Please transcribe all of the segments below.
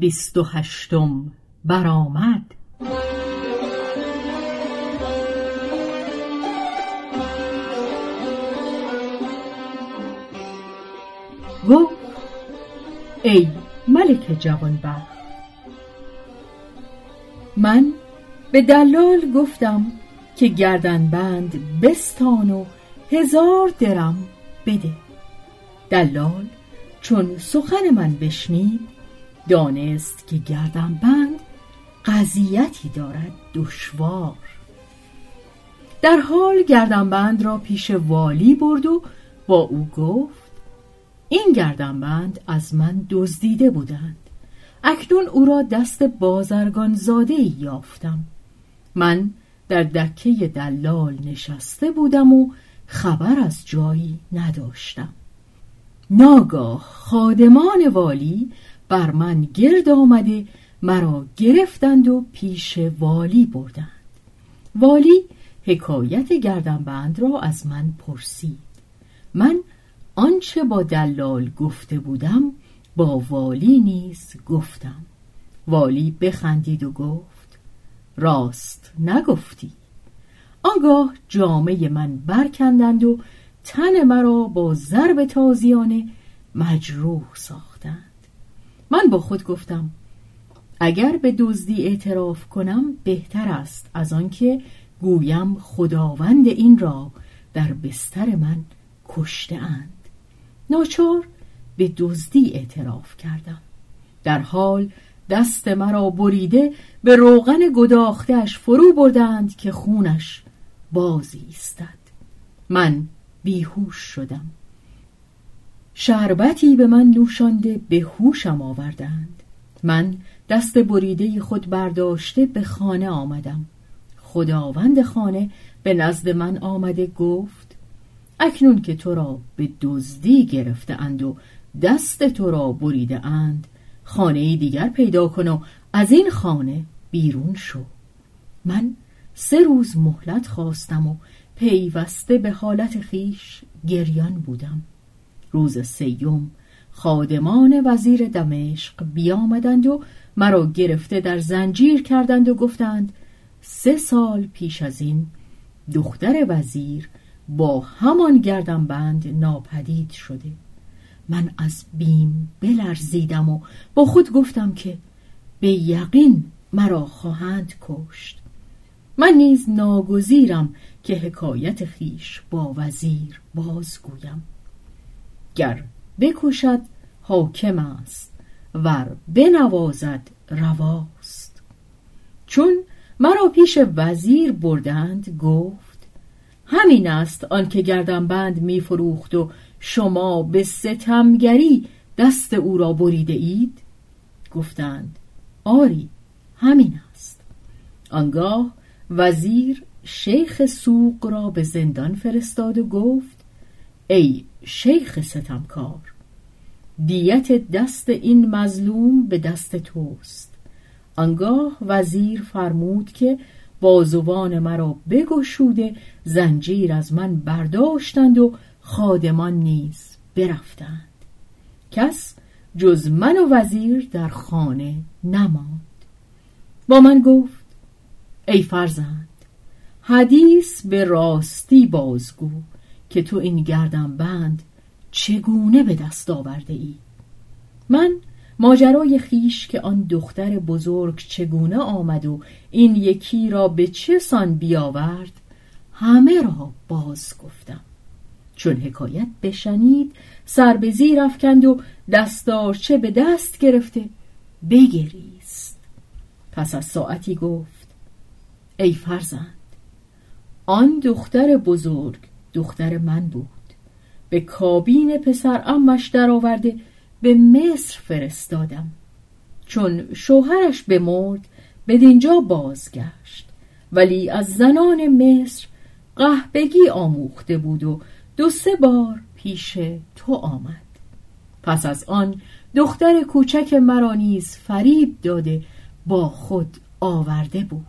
بیست و هشتم. برآمد. گفت ای ملک جوانبخت من به دلال گفتم که گردنبند بستان و هزار درم بده. دلال چون سخن من بشنید دانست که گردم بند قضیتی دارد دشوار. در حال گردنبند را پیش والی برد و با او گفت این گردنبند از من دزدیده بودند. اکنون او را دست بازرگان زاده یافتم. من در دکه دلال نشسته بودم و خبر از جایی نداشتم. ناگاه خادمان والی بر من گرد آمده مرا گرفتند و پیش والی بردند. والی حکایت گردنبند را از من پرسید. من آنچه با دلال گفته بودم با والی نیز گفتم. والی بخندید و گفت راست نگفتی. آنگاه جامعه من برکندند و تن مرا با ضرب تازیانه مجروح ساختند من با خود گفتم اگر به دزدی اعتراف کنم بهتر است از آنکه گویم خداوند این را در بستر من کشته اند ناچار به دزدی اعتراف کردم. در حال دست مرا بریده به روغن گداختش فرو بردند که خونش بازی استد من بیهوش شدم. شربتی به من نوشانده به هوشم آوردند. من دست بریده خود برداشته به خانه آمدم. خداوند خانه به نزد من آمده گفت اکنون که تو را به دزدی گرفته اند و دست تو را بریده اند خانه دیگر پیدا کن و از این خانه بیرون شو. من سه روز مهلت خواستم و پیوسته به حالت خیش گریان بودم. روز سیوم خادمان وزیر دمشق بیامدند و مرا گرفته در زنجیر کردند و گفتند سه سال پیش از این دختر وزیر با همان گردنبند ناپدید شده. من از بیم بلرزیدم و با خود گفتم که به یقین مرا خواهند کشت. من نیز ناگزیرم که حکایت خیش با وزیر بازگویم. گر بکشد حاکم است ور بنوازد رواست. چون مرا پیش وزیر بردند گفت همین است آنکه گردنبند میفروخت و شما به ستمگری دست او را بریده اید؟ گفتند آری همین است. آنگاه وزیر شیخ سوق را به زندان فرستاد و گفت ای شیخ ستمکار دیت دست این مظلوم به دست توست. آنگاه وزیر فرمود که بازوان مرا بگشوده زنجیر از من برداشتند و خادمان نیز برفتند. کس جز من و وزیر در خانه نماند. با من گفت ای فرزند حدیث به راستی بازگو. که تو این گردم بند چگونه به دست آورده ای من ماجرای خیش که آن دختر بزرگ چگونه آمد و این یکی را به چه سان بیاورد همه را باز گفتم. چون حکایت بشنید سر به زیر افکند و دستارچه به دست گرفته بگریست. پس از ساعتی گفت ای فرزند آن دختر بزرگ دختر من بود. به کابین پسر امش درآورده به مصر فرستادم. چون شوهرش بمرد بدینجا بازگشت. ولی از زنان مصر قهبگی آموخته بود و دو سه بار پیش تو آمد. پس از آن دختر کوچک مرا نیز فریب داده با خود آورده بود.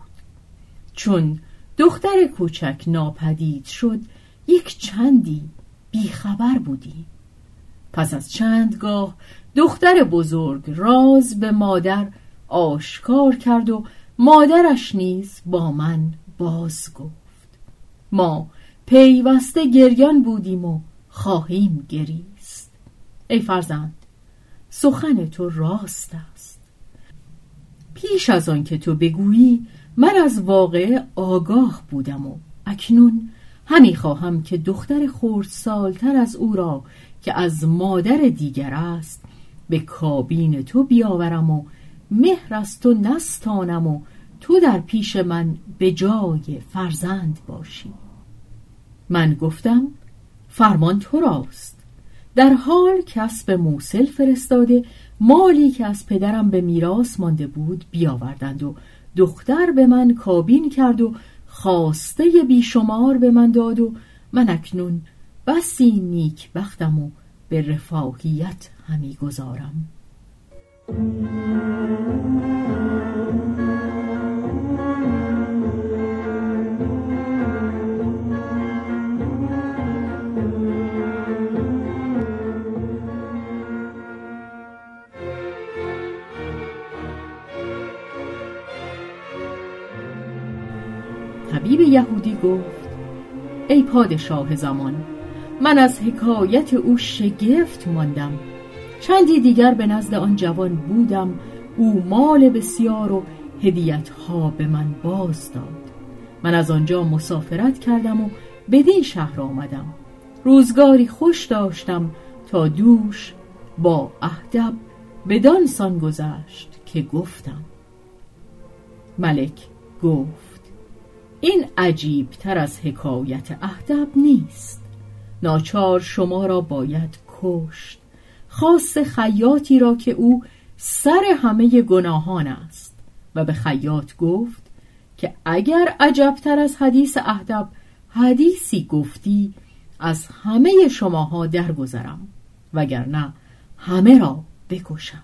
چون دختر کوچک ناپدید شد یک چندی بیخبر بودی. پس از چندگاه دختر بزرگ راز به مادر آشکار کرد و مادرش نیز با من باز گفت. ما پیوسته گریان بودیم و خواهیم گریست. ای فرزند سخن تو راست است. پیش از آن که تو بگویی من از واقع آگاه بودم و اکنون همی خواهم که دختر خورد سالتر از او را که از مادر دیگر است به کابین تو بیاورم و مهر از تو نستانم و تو در پیش من به جای فرزند باشی. من گفتم فرمان تو راست. در حال کسب موسل فرستاده مالی که از پدرم به میراث مانده بود بیاوردند و دختر به من کابین کرد و خواسته بیشمار به من داد و من اکنون بسی نیک بختم و به رفاهیت همی گذارم. یهودی گفت ای پادشاه زمان من از حکایت او شگفت ماندم. چندی دیگر به نزد آن جوان بودم. او مال بسیار و هدیت ها به من باز داد. من از آنجا مسافرت کردم و بدین شهر آمدم. روزگاری خوش داشتم تا دوش با اهدب بدان سان گذشت که گفتم. ملک گفت این عجیب تر از حکایت اهدب نیست. ناچار شما را باید کشت. خاص خیاطی را که او سر همه گناهان است. و به خیاط گفت که اگر عجبتر از حدیث اهدب حدیثی گفتی از همه شماها درگذرم وگرنه همه را بکشم.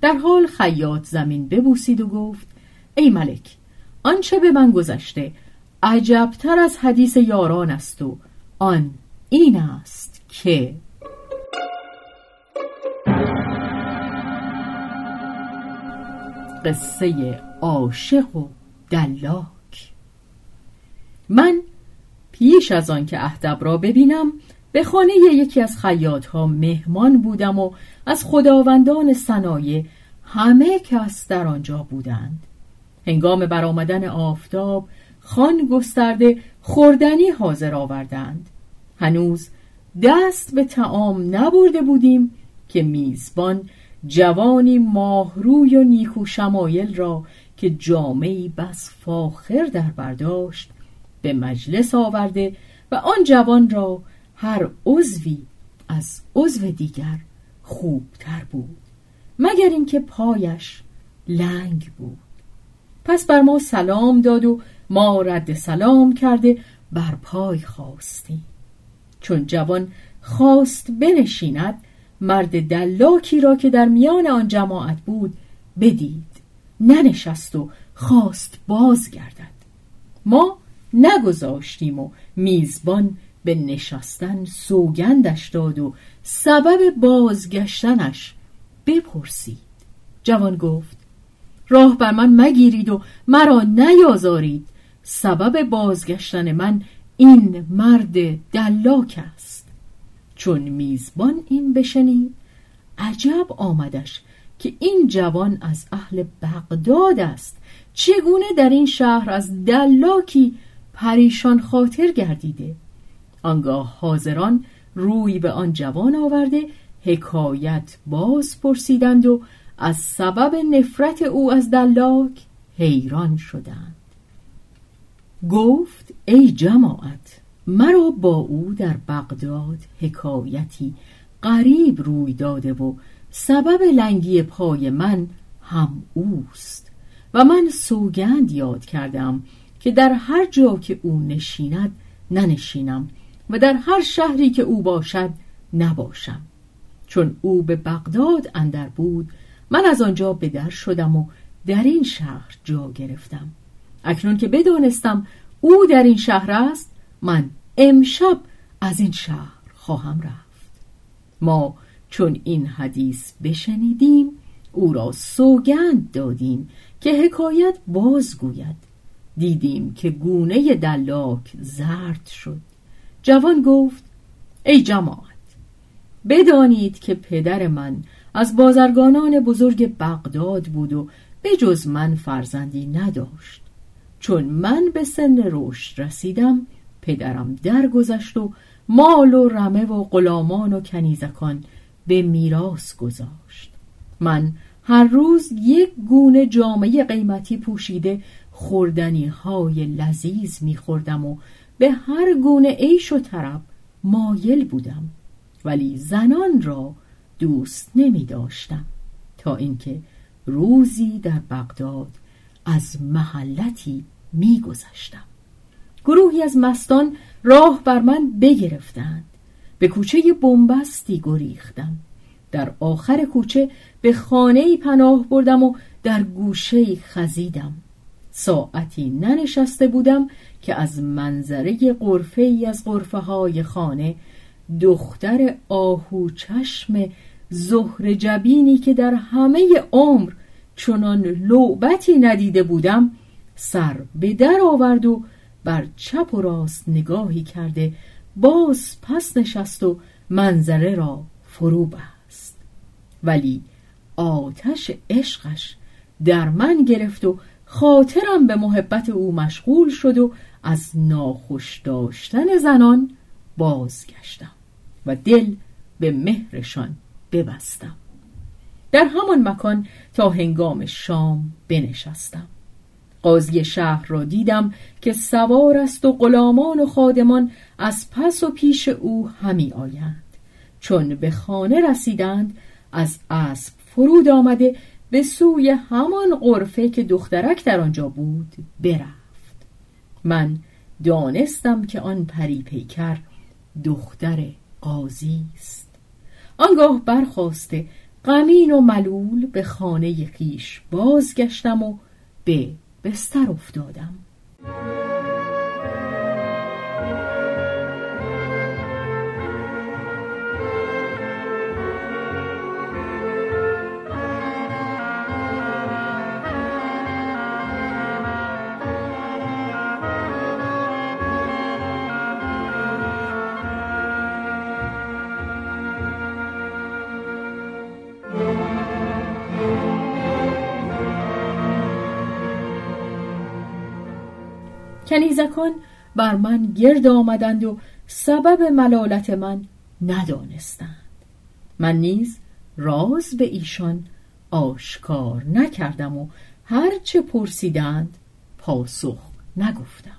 در حال خیاط زمین ببوسید و گفت ای ملک آنچه به من گذشته عجبتر از حدیث یاران است و آن این است که قصه عاشق و دلاک. من پیش از آن که اهدب را ببینم به خانه یکی از خیاط ها مهمان بودم و از خداوندان صنایع همه کس در آنجا بودند. هنگام برآمدن آفتاب خان گسترده خوردنی حاضر آوردند. هنوز دست به تعام نبرده بودیم که میزبان جوانی ماهروی و نیکو شمایل را که جامعی بس فاخر در برداشت به مجلس آورده و آن جوان را هر عضوی از عضو دیگر خوبتر بود مگر اینکه پایش لنگ بود. پس بر ما سلام داد و ما رد سلام کرده بر پای خواستیم چون جوان خواست بنشیند مرد دلاکی را که در میان آن جماعت بود بدید. ننشست و خواست بازگردد. ما نگذاشتیم و میزبان به نشستن سوگندش داد و سبب بازگشتنش بپرسید. جوان گفت راه بر من مگیرید و مرا نیازارید. سبب بازگشتن من این مرد دلاک است. چون میزبان این بشنید عجب آمدش که این جوان از اهل بغداد است. چگونه در این شهر از دلاکی پریشان خاطر گردیده؟ آنگاه حاضران روی به آن جوان آورده حکایت باز پرسیدند و از سبب نفرت او از دلاک حیران شدند. گفت ای جماعت مرا با او در بغداد حکایتی قریب روی داده و سبب لنگی پای من هم اوست و من سوگند یاد کردم که در هر جا که او نشیند ننشینم و در هر شهری که او باشد نباشم. چون او به بغداد اندر بود من از آنجا به در شدم و در این شهر جا گرفتم. اکنون که بدانستم او در این شهر است من امشب از این شهر خواهم رفت. ما چون این حدیث بشنیدیم او را سوگند دادیم که حکایت بازگوید. دیدیم که گونه دلاک زرد شد. جوان گفت ای جماعت بدانید که پدر من از بازرگانان بزرگ بغداد بود و جز من فرزندی نداشت. چون من به سن رشد رسیدم پدرم درگذشت و مال و رمه و غلامان و کنیزکان به میراث گذاشت. من هر روز یک گونه جامعه قیمتی پوشیده خوردنی های لذیذ میخوردم و به هر گونه عیش و طرب مایل بودم. ولی زنان را دوست نمی داشتم تا اینکه روزی در بغداد از محلتی می گذشتم. گروهی از مستان راه بر من بگرفتند. به کوچه بنبستی گریختم. در آخر کوچه به خانه پناه بردم و در گوشه خزیدم. ساعتی ننشسته بودم که از منظره قرفه ای از قرفه های خانه دختر آهو چشم زهر جبینی که در همه عمر چنان لعبتی ندیده بودم سر به در آورد و بر چپ و راست نگاهی کرده باز پس نشست و منظره را فرو بست. ولی آتش عشقش در من گرفت و خاطرم به محبت او مشغول شد و از ناخوش داشتن زنان بازگشتم. و دل به مهرشان ببستم. در همان مکان تا هنگام شام بنشستم. قاضی شهر را دیدم که سوار است و غلامان و خادمان از پس و پیش او همی آیند. چون به خانه رسیدند از اسب فرود آمده به سوی همان قرفه که دخترک در آنجا بود برفت. من دانستم که آن پری پیکر دختر قاضی است. آنگاه برخواسته غمین و ملول به خانه خیش بازگشتم و به بستر افتادم. کنیزکان بر من گرد آمدند و سبب ملالت من ندانستند. من نیز راز به ایشان آشکار نکردم و هرچه پرسیدند پاسخ نگفتم.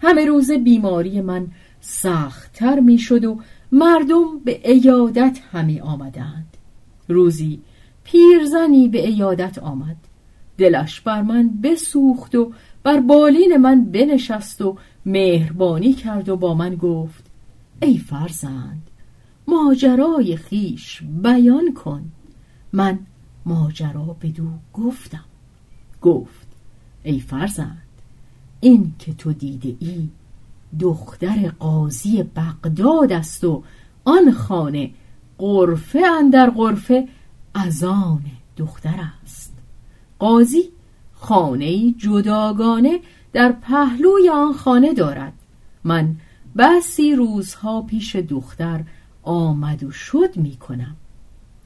همه روز بیماری من سختتر می شد و مردم به ایادت همی آمدند. روزی پیرزنی به ایادت آمد. دلش بر من بسوخت و بر بالین من بنشست و مهربانی کرد و با من گفت ای فرزند ماجرای خیش بیان کن. من ماجرا بدو گفتم. گفت ای فرزند این که تو دیده ای دختر قاضی بغداد است و آن خانه قرفه اندر قرفه از آن دختر است. قاضی خانه جداگانه در پهلوی آن خانه دارد. من بسی روزها پیش دختر آمد و شد می کنم.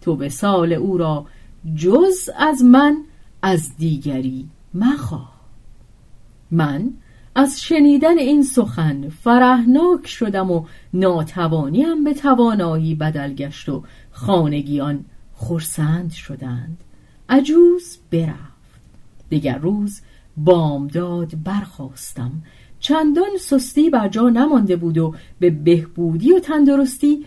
تو به سال او را جز از من از دیگری مخواه. من از شنیدن این سخن فرهناک شدم و ناتوانیم به توانایی بدل گشت و خانگیان خرسند شدند. عجوز برفت. دیگر روز بامداد برخواستم چندان سستی بر جا نمانده بود و به بهبودی و تندرستی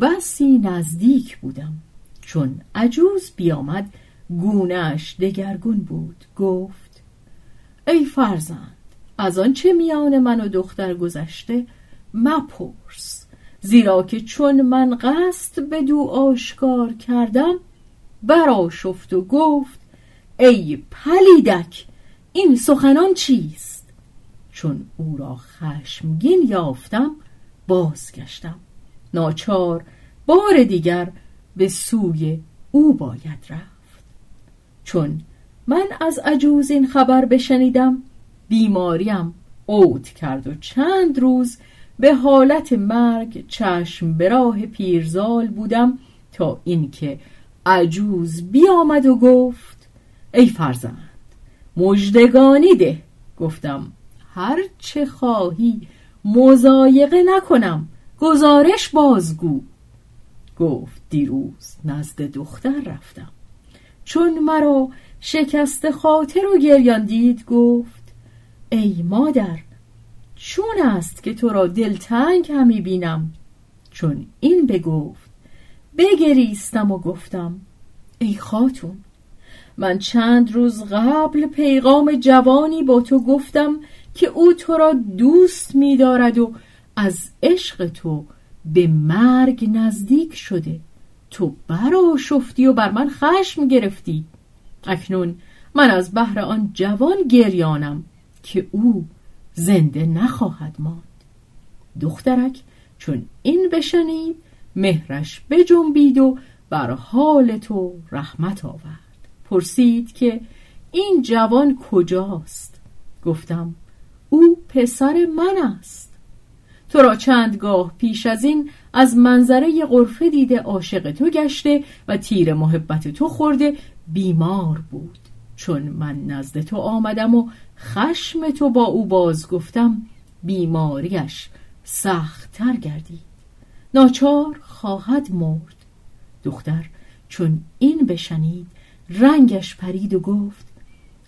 بسی نزدیک بودم. چون عجوز بیامد گونهش دگرگون بود. گفت ای فرزند از آنچه میان من و دختر گذشته؟ مپرس. زیرا که چون من قصد به دو آشکار کردم براشفت و گفت ای پلیدک این سخنان چیست؟ چون او را خشمگین یافتم بازگشتم. ناچار بار دیگر به سوی او باید رفت. چون من از عجوز این خبر بشنیدم بیماریم اوت کرد و چند روز به حالت مرگ چشم به راه پیرزال بودم تا اینکه عجوز بیامد و گفت ای فرزند مجدگانی ده گفتم هر چه خواهی مزایقه نکنم گزارش بازگو. گفت دیروز نزد دختر رفتم چون مرا شکست خاطر و گریان دید گفت ای مادر چون است که تو را دلتنگ همی بینم؟ چون این بگفت بگریستم و گفتم ای خاتون من چند روز قبل پیغام جوانی با تو گفتم که او تو را دوست می‌دارد و از عشق تو به مرگ نزدیک شده. تو برا شفتی و بر من خشم گرفتی. اکنون من از بهر آن جوان گریانم که او زنده نخواهد ماند. دخترک چون این بشنید مهرش بجنبید و بر حال تو رحمت آورد. پرسید که این جوان کجاست؟ گفتم او پسر من است. تو را چندگاه پیش از این از منظره غرفه دیده عاشق تو گشته و تیر محبت تو خورده بیمار بود. چون من نزد تو آمدم و خشم تو با او باز گفتم بیماریش سختتر گردید. ناچار خواهد مرد. دختر چون این بشنید رنگش پرید و گفت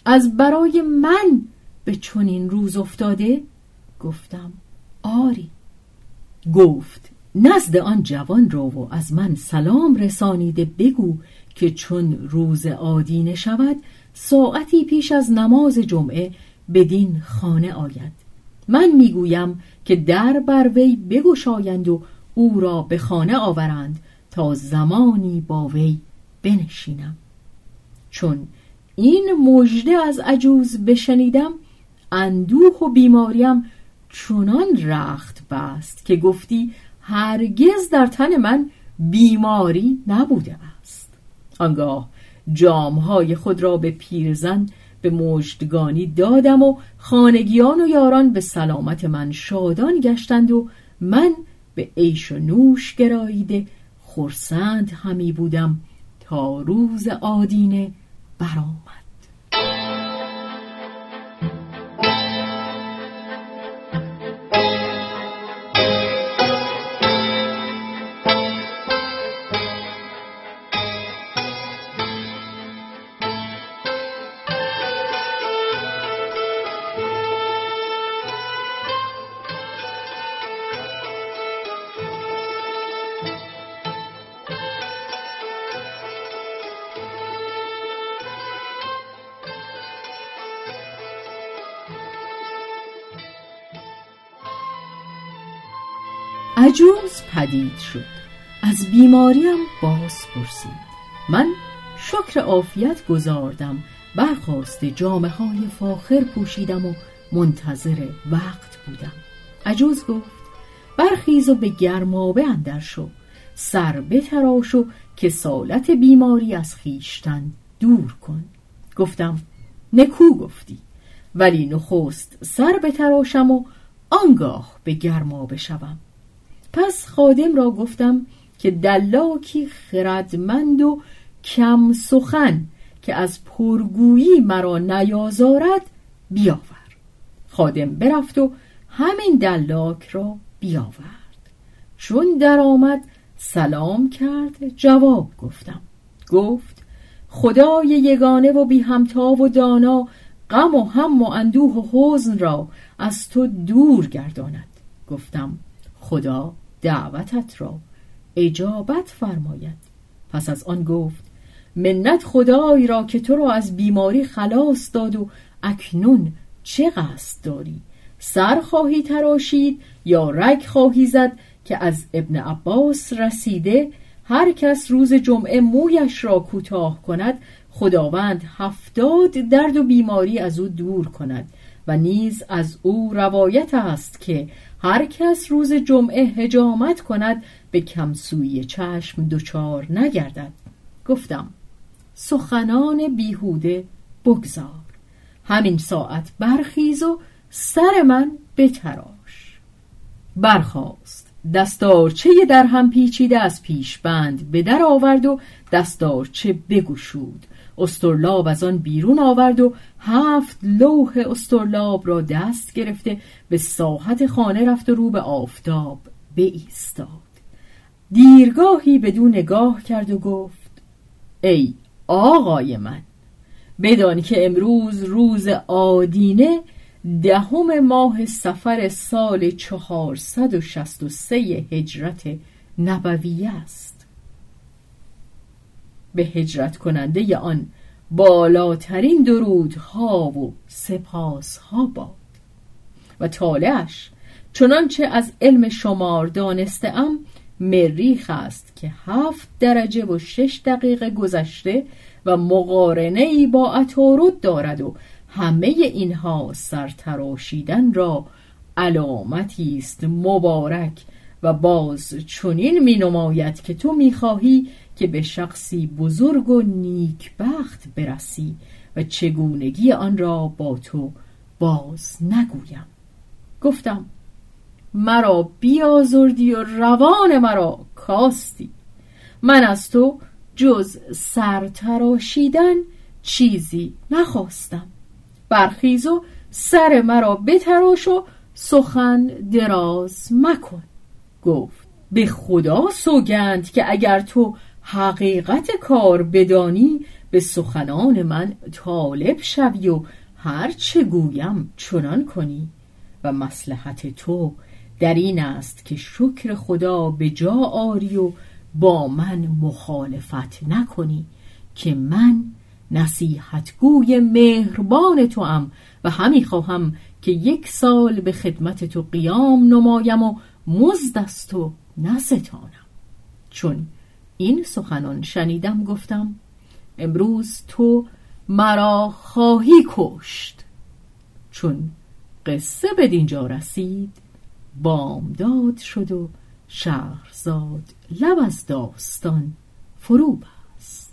از برای من به چنین روز افتاده؟ گفتم آری. گفت نزد آن جوان رو و از من سلام رسانیده بگو که چون روز عادی شود ساعتی پیش از نماز جمعه بدین خانه آید. من می‌گویم که در بر وی بگشایند و او را به خانه آورند تا زمانی با وی بنشینم. چون این مژده از عجوز بشنیدم اندوه و بیماریم چنان رخت بست که گفتی هرگز در تن من بیماری نبوده است. آنگاه جامهای خود را به پیرزن به مجدگانی دادم و خانگیان و یاران به سلامت من شادان گشتند و من به عیش و نوش گراییده خرسند همی بودم تا روز آدینه برآمد عجوز پدید شد. از بیماریم باز پرسید. من شکر عافیت گذاردم برخواست جامعه های فاخر پوشیدم و منتظر وقت بودم. عجوز گفت برخیز و به گرمابه اندر شو. سر بتراش و که سالت بیماری از خیشتن دور کن. گفتم نکو گفتی ولی نخست سر بتراشم و آنگاه به گرما بشوم پس خادم را گفتم که دلاکی خردمند و کم سخن که از پرگویی مرا نیازارد بیاور. خادم برفت و همین دلاک را بیاورد. چون درآمد سلام کرد جواب گفتم. گفت خدای یگانه و بی همتا و دانا غم و هم و اندوه و حزن را از تو دور گرداند. گفتم خدا دعوتت را اجابت فرماید. پس از آن گفت منت خدای را که تو را از بیماری خلاص داد و اکنون چه قصد داری؟ سر خواهی تراشید یا رگ خواهی زد که از ابن عباس رسیده هر کس روز جمعه مویش را کوتاه کند خداوند هفتاد درد و بیماری از او دور کند. و نیز از او روایت است که هر کس روز جمعه هجامت کند به کمسوی چشم دچار نگردد. گفتم سخنان بیهوده بگذار. همین ساعت برخیز و سر من بتراش. برخاست. دستارچه در هم پیچیده از پیش بند به در آورد و دستارچه بگشود. استرلاب از آن بیرون آورد و هفت لوح استرلاب را دست گرفته به ساحت خانه رفت و رو به آفتاب ایستاد دیرگاهی بدون نگاه کرد و گفت ای آقای من بدانی که امروز روز آدینه دهم ماه سفر سال 463 هجرت نبوی است. به هجرت کننده آن بالاترین درودها و سپاسها باد. و طالعش چنانچه از علم شمار دانستم مریخ است که هفت درجه و شش دقیقه گذشته و مقارنه ای با عطارد دارد و همه اینها سرتراشیدن را علامتی است مبارک و باز چنین می نماید که تو می خواهی که به شخصی بزرگ و نیکبخت برسی و چگونگی آن را با تو باز نگویم. گفتم مرا بیازردی و روان مرا کاستی. من از تو جز سرتراشیدن چیزی نخواستم. برخیز و سر مرا بتراش و سخن دراز مکن. گفت به خدا سوگند که اگر تو حقیقت کار بدانی به سخنان من طالب شوی و هر چه گویم چنان کنی. و مسلحت تو در این است که شکر خدا به جا آری و با من مخالفت نکنی که من نصیحتگوی مهربان تو ام و همی خواهم که یک سال به خدمت تو قیام نمایم و مزد از تو نستانم. چون این سخنان شنیدم گفتم امروز تو مرا خواهی کشت. چون قصه به دینجا رسید بامداد شد و شهرزاد لب از داستان فرو بست.